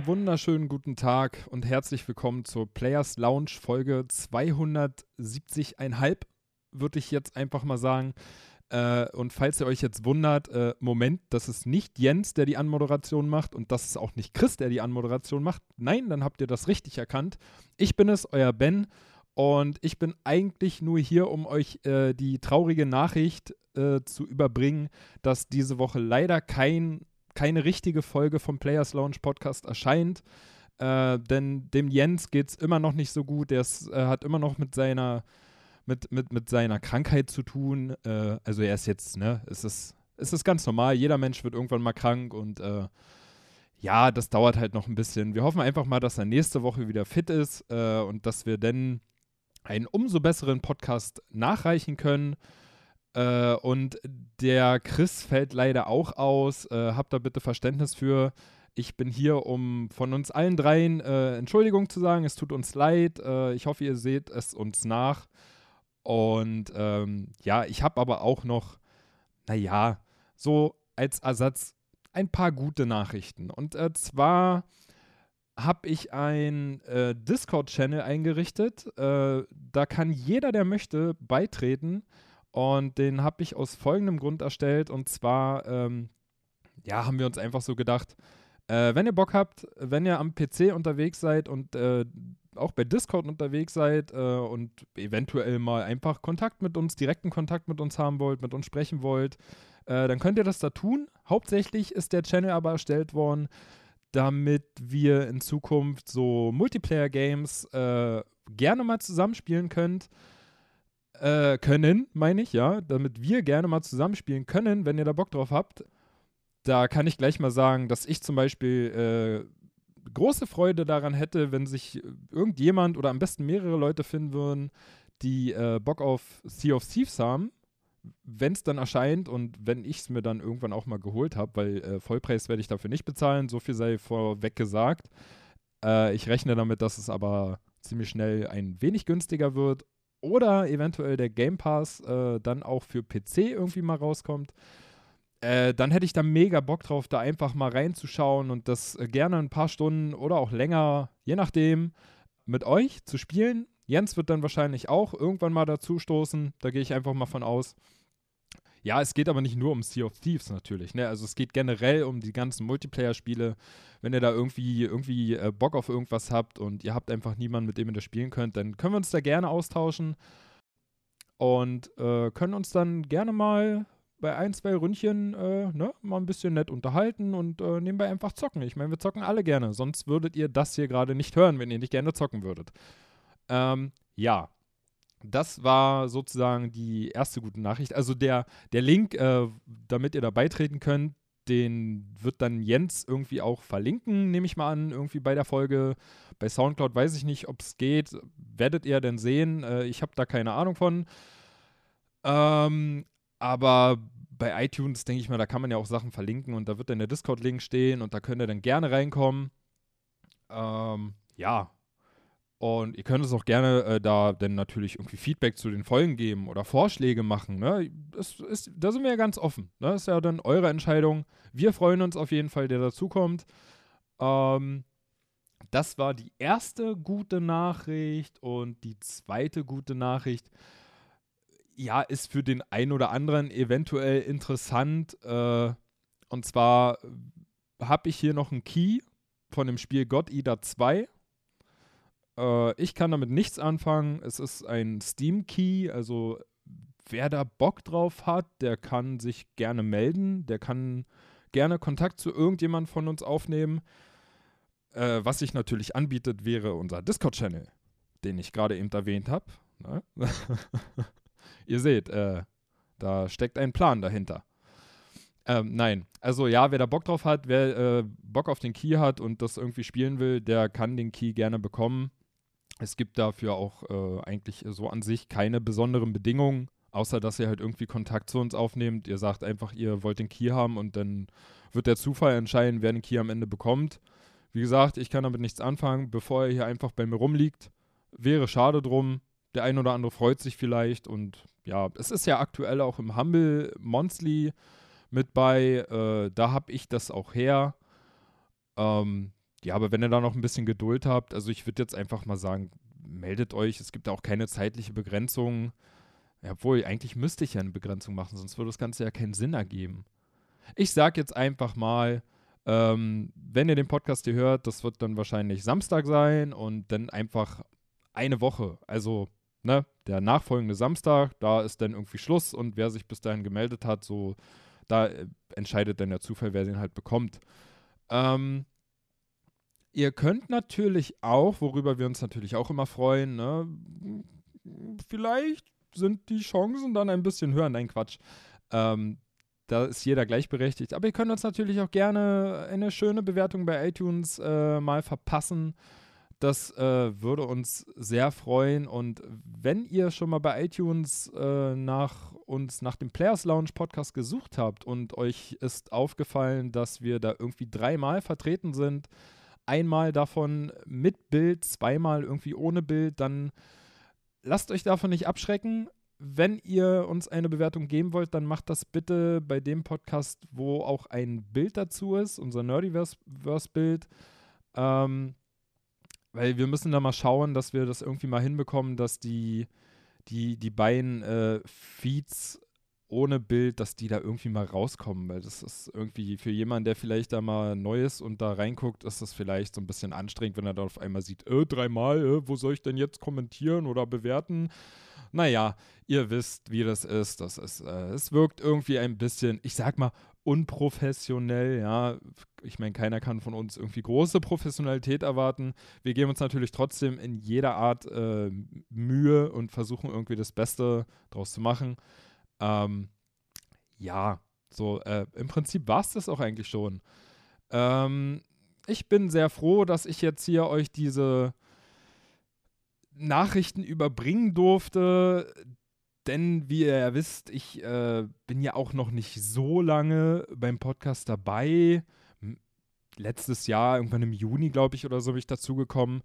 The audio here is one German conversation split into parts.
wunderschönen guten Tag und herzlich willkommen zur Players Lounge Folge 270,5, würde ich jetzt einfach mal sagen. Äh, und falls ihr euch jetzt wundert, äh, Moment, das ist nicht Jens, der die Anmoderation macht und das ist auch nicht Chris, der die Anmoderation macht. Nein, dann habt ihr das richtig erkannt. Ich bin es, euer Ben. Und ich bin eigentlich nur hier, um euch äh, die traurige Nachricht äh, zu überbringen, dass diese Woche leider kein keine richtige Folge vom Players Lounge Podcast erscheint. Äh, denn dem Jens geht es immer noch nicht so gut. Der äh, hat immer noch mit seiner, mit, mit, mit seiner Krankheit zu tun. Äh, also er ist jetzt, ne, es ist, es ist ganz normal. Jeder Mensch wird irgendwann mal krank und äh, ja, das dauert halt noch ein bisschen. Wir hoffen einfach mal, dass er nächste Woche wieder fit ist äh, und dass wir dann einen umso besseren Podcast nachreichen können. Äh, und der Chris fällt leider auch aus. Äh, habt da bitte Verständnis für. Ich bin hier, um von uns allen dreien äh, Entschuldigung zu sagen. Es tut uns leid. Äh, ich hoffe, ihr seht es uns nach. Und ähm, ja, ich habe aber auch noch, naja, so als Ersatz ein paar gute Nachrichten. Und äh, zwar habe ich ein äh, Discord-Channel eingerichtet. da kann jeder, der möchte, beitreten. Und den habe ich aus folgendem Grund erstellt. Und zwar, ähm, ja, haben wir uns einfach so gedacht, äh, wenn ihr Bock habt, wenn ihr am PC unterwegs seid und äh, auch bei Discord unterwegs seid äh, und eventuell mal einfach Kontakt mit uns, direkten Kontakt mit uns haben wollt, mit uns sprechen wollt, äh, dann könnt ihr das da tun. Hauptsächlich ist der Channel aber erstellt worden, damit wir in Zukunft so Multiplayer-Games äh, gerne mal zusammenspielen könnt äh, können, meine ich, ja, damit wir gerne mal zusammenspielen können, wenn ihr da Bock drauf habt. Da kann ich gleich mal sagen, dass ich zum Beispiel äh, große Freude daran hätte, wenn sich irgendjemand oder am besten mehrere Leute finden würden, die äh, Bock auf Sea of Thieves haben, wenn es dann erscheint und wenn ich es mir dann irgendwann auch mal geholt habe, weil äh, Vollpreis werde ich dafür nicht bezahlen, so viel sei vorweg gesagt. Äh, ich rechne damit, dass es aber ziemlich schnell ein wenig günstiger wird oder eventuell der Game Pass äh, dann auch für PC irgendwie mal rauskommt, äh, dann hätte ich da mega Bock drauf, da einfach mal reinzuschauen und das äh, gerne ein paar Stunden oder auch länger, je nachdem, mit euch zu spielen. Jens wird dann wahrscheinlich auch irgendwann mal dazu stoßen, da gehe ich einfach mal von aus. Ja, es geht aber nicht nur um Sea of Thieves natürlich. Ne? Also es geht generell um die ganzen Multiplayer-Spiele. Wenn ihr da irgendwie, irgendwie äh, Bock auf irgendwas habt und ihr habt einfach niemanden, mit dem ihr das spielen könnt, dann können wir uns da gerne austauschen und äh, können uns dann gerne mal bei ein, zwei Ründchen äh, ne, mal ein bisschen nett unterhalten und äh, nebenbei einfach zocken. Ich meine, wir zocken alle gerne. Sonst würdet ihr das hier gerade nicht hören, wenn ihr nicht gerne zocken würdet. Ähm, ja, das war sozusagen die erste gute Nachricht. Also der, der Link, äh, damit ihr da beitreten könnt, den wird dann Jens irgendwie auch verlinken, nehme ich mal an, irgendwie bei der Folge. Bei Soundcloud weiß ich nicht, ob es geht. Werdet ihr denn sehen? Äh, ich habe da keine Ahnung von. Ähm, aber bei iTunes denke ich mal, da kann man ja auch Sachen verlinken und da wird dann der Discord-Link stehen und da könnt ihr dann gerne reinkommen. Ähm, ja, und ihr könnt es auch gerne äh, da dann natürlich irgendwie Feedback zu den Folgen geben oder Vorschläge machen. Ne? Das ist, da sind wir ja ganz offen. Ne? Das ist ja dann eure Entscheidung. Wir freuen uns auf jeden Fall, der dazukommt. Ähm, das war die erste gute Nachricht. Und die zweite gute Nachricht, ja, ist für den einen oder anderen eventuell interessant. Äh, und zwar habe ich hier noch einen Key von dem Spiel God Eater 2 äh, ich kann damit nichts anfangen. Es ist ein Steam-Key, also wer da Bock drauf hat, der kann sich gerne melden. Der kann gerne Kontakt zu irgendjemand von uns aufnehmen. Äh, was sich natürlich anbietet, wäre unser Discord-Channel, den ich gerade eben erwähnt habe. Ne? Ihr seht, äh, da steckt ein Plan dahinter. Ähm, nein, also ja, wer da Bock drauf hat, wer äh, Bock auf den Key hat und das irgendwie spielen will, der kann den Key gerne bekommen. Es gibt dafür auch äh, eigentlich so an sich keine besonderen Bedingungen, außer dass ihr halt irgendwie Kontakt zu uns aufnehmt. Ihr sagt einfach, ihr wollt den Key haben und dann wird der Zufall entscheiden, wer den Key am Ende bekommt. Wie gesagt, ich kann damit nichts anfangen, bevor er hier einfach bei mir rumliegt. Wäre schade drum. Der ein oder andere freut sich vielleicht und ja, es ist ja aktuell auch im Humble Monthly mit bei. Äh, da habe ich das auch her. Ähm, ja, aber wenn ihr da noch ein bisschen Geduld habt, also ich würde jetzt einfach mal sagen, meldet euch. Es gibt auch keine zeitliche Begrenzung. Obwohl, eigentlich müsste ich ja eine Begrenzung machen, sonst würde das Ganze ja keinen Sinn ergeben. Ich sage jetzt einfach mal, ähm, wenn ihr den Podcast hier hört, das wird dann wahrscheinlich Samstag sein und dann einfach eine Woche. Also, ne, der nachfolgende Samstag, da ist dann irgendwie Schluss und wer sich bis dahin gemeldet hat, so, da äh, entscheidet dann der Zufall, wer den halt bekommt. Ähm, Ihr könnt natürlich auch, worüber wir uns natürlich auch immer freuen, ne, vielleicht sind die Chancen dann ein bisschen höher. Nein, Quatsch. Ähm, da ist jeder gleichberechtigt. Aber ihr könnt uns natürlich auch gerne eine schöne Bewertung bei iTunes äh, mal verpassen. Das äh, würde uns sehr freuen. Und wenn ihr schon mal bei iTunes äh, nach uns nach dem Players Lounge Podcast gesucht habt und euch ist aufgefallen, dass wir da irgendwie dreimal vertreten sind, einmal davon mit Bild, zweimal irgendwie ohne Bild, dann lasst euch davon nicht abschrecken. Wenn ihr uns eine Bewertung geben wollt, dann macht das bitte bei dem Podcast, wo auch ein Bild dazu ist, unser Nerdiverse-Bild. Ähm, weil wir müssen da mal schauen, dass wir das irgendwie mal hinbekommen, dass die, die, die beiden äh, Feeds ohne Bild, dass die da irgendwie mal rauskommen, weil das ist irgendwie für jemanden, der vielleicht da mal neu ist und da reinguckt, ist das vielleicht so ein bisschen anstrengend, wenn er da auf einmal sieht, äh, dreimal, äh, wo soll ich denn jetzt kommentieren oder bewerten? Naja, ihr wisst, wie das ist. Das ist, äh, es wirkt irgendwie ein bisschen, ich sag mal, unprofessionell, ja. Ich meine, keiner kann von uns irgendwie große Professionalität erwarten. Wir geben uns natürlich trotzdem in jeder Art äh, Mühe und versuchen irgendwie das Beste draus zu machen. Ähm, ja, so äh, im Prinzip war es das auch eigentlich schon. Ähm, ich bin sehr froh, dass ich jetzt hier euch diese Nachrichten überbringen durfte, denn wie ihr ja wisst, ich äh, bin ja auch noch nicht so lange beim Podcast dabei. Letztes Jahr, irgendwann im Juni, glaube ich, oder so bin ich dazugekommen.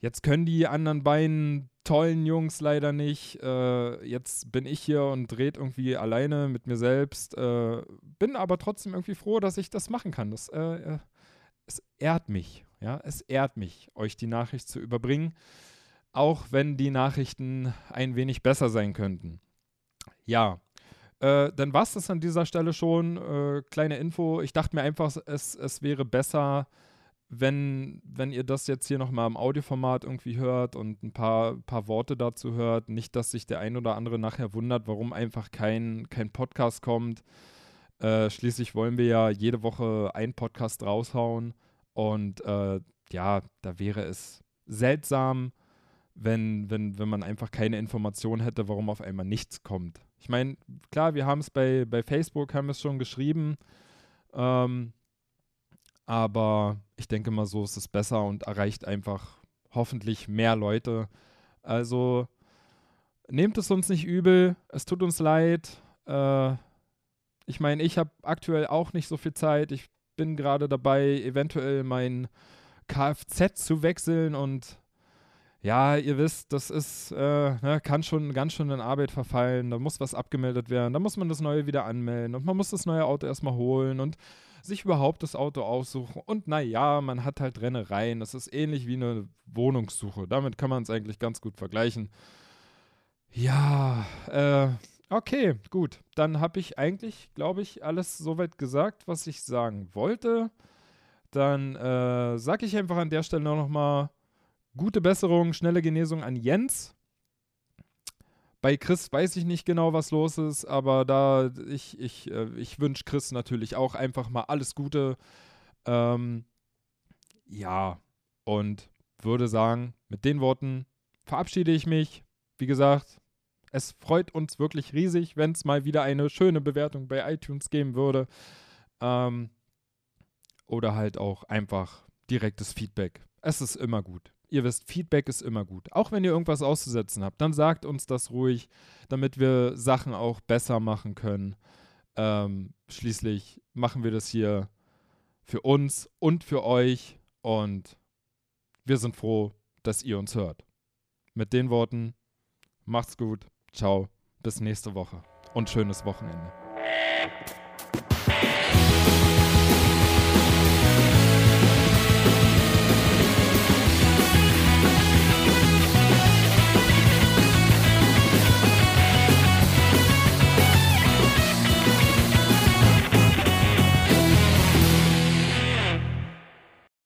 Jetzt können die anderen beiden tollen Jungs leider nicht. Äh, jetzt bin ich hier und dreht irgendwie alleine mit mir selbst. Äh, bin aber trotzdem irgendwie froh, dass ich das machen kann. Das, äh, äh, es ehrt mich. Ja, es ehrt mich, euch die Nachricht zu überbringen. Auch wenn die Nachrichten ein wenig besser sein könnten. Ja, äh, dann war es an dieser Stelle schon. Äh, kleine Info. Ich dachte mir einfach, es, es wäre besser, wenn, wenn ihr das jetzt hier nochmal im Audioformat irgendwie hört und ein paar, paar Worte dazu hört, nicht, dass sich der ein oder andere nachher wundert, warum einfach kein, kein Podcast kommt. Äh, schließlich wollen wir ja jede Woche einen Podcast raushauen und äh, ja, da wäre es seltsam, wenn, wenn, wenn man einfach keine Information hätte, warum auf einmal nichts kommt. Ich meine, klar, wir haben es bei, bei Facebook, haben es schon geschrieben, ähm, aber ich denke mal, so ist es besser und erreicht einfach hoffentlich mehr Leute. Also nehmt es uns nicht übel. Es tut uns leid. Äh, ich meine, ich habe aktuell auch nicht so viel Zeit. Ich bin gerade dabei, eventuell mein Kfz zu wechseln und ja, ihr wisst, das ist, äh, ne, kann schon ganz schön in Arbeit verfallen. Da muss was abgemeldet werden. Da muss man das neue wieder anmelden und man muss das neue Auto erstmal holen und sich überhaupt das Auto aussuchen. Und naja, man hat halt Rennereien. Das ist ähnlich wie eine Wohnungssuche. Damit kann man es eigentlich ganz gut vergleichen. Ja, äh, okay, gut. Dann habe ich eigentlich, glaube ich, alles soweit gesagt, was ich sagen wollte. Dann äh, sage ich einfach an der Stelle nochmal gute Besserung, schnelle Genesung an Jens. Bei Chris weiß ich nicht genau, was los ist, aber da ich, ich, äh, ich wünsche Chris natürlich auch einfach mal alles Gute. Ähm, ja, und würde sagen, mit den Worten verabschiede ich mich. Wie gesagt, es freut uns wirklich riesig, wenn es mal wieder eine schöne Bewertung bei iTunes geben würde. Ähm, oder halt auch einfach direktes Feedback. Es ist immer gut ihr wisst, Feedback ist immer gut. Auch wenn ihr irgendwas auszusetzen habt, dann sagt uns das ruhig, damit wir Sachen auch besser machen können. Ähm, schließlich machen wir das hier für uns und für euch und wir sind froh, dass ihr uns hört. Mit den Worten, macht's gut, ciao, bis nächste Woche und schönes Wochenende.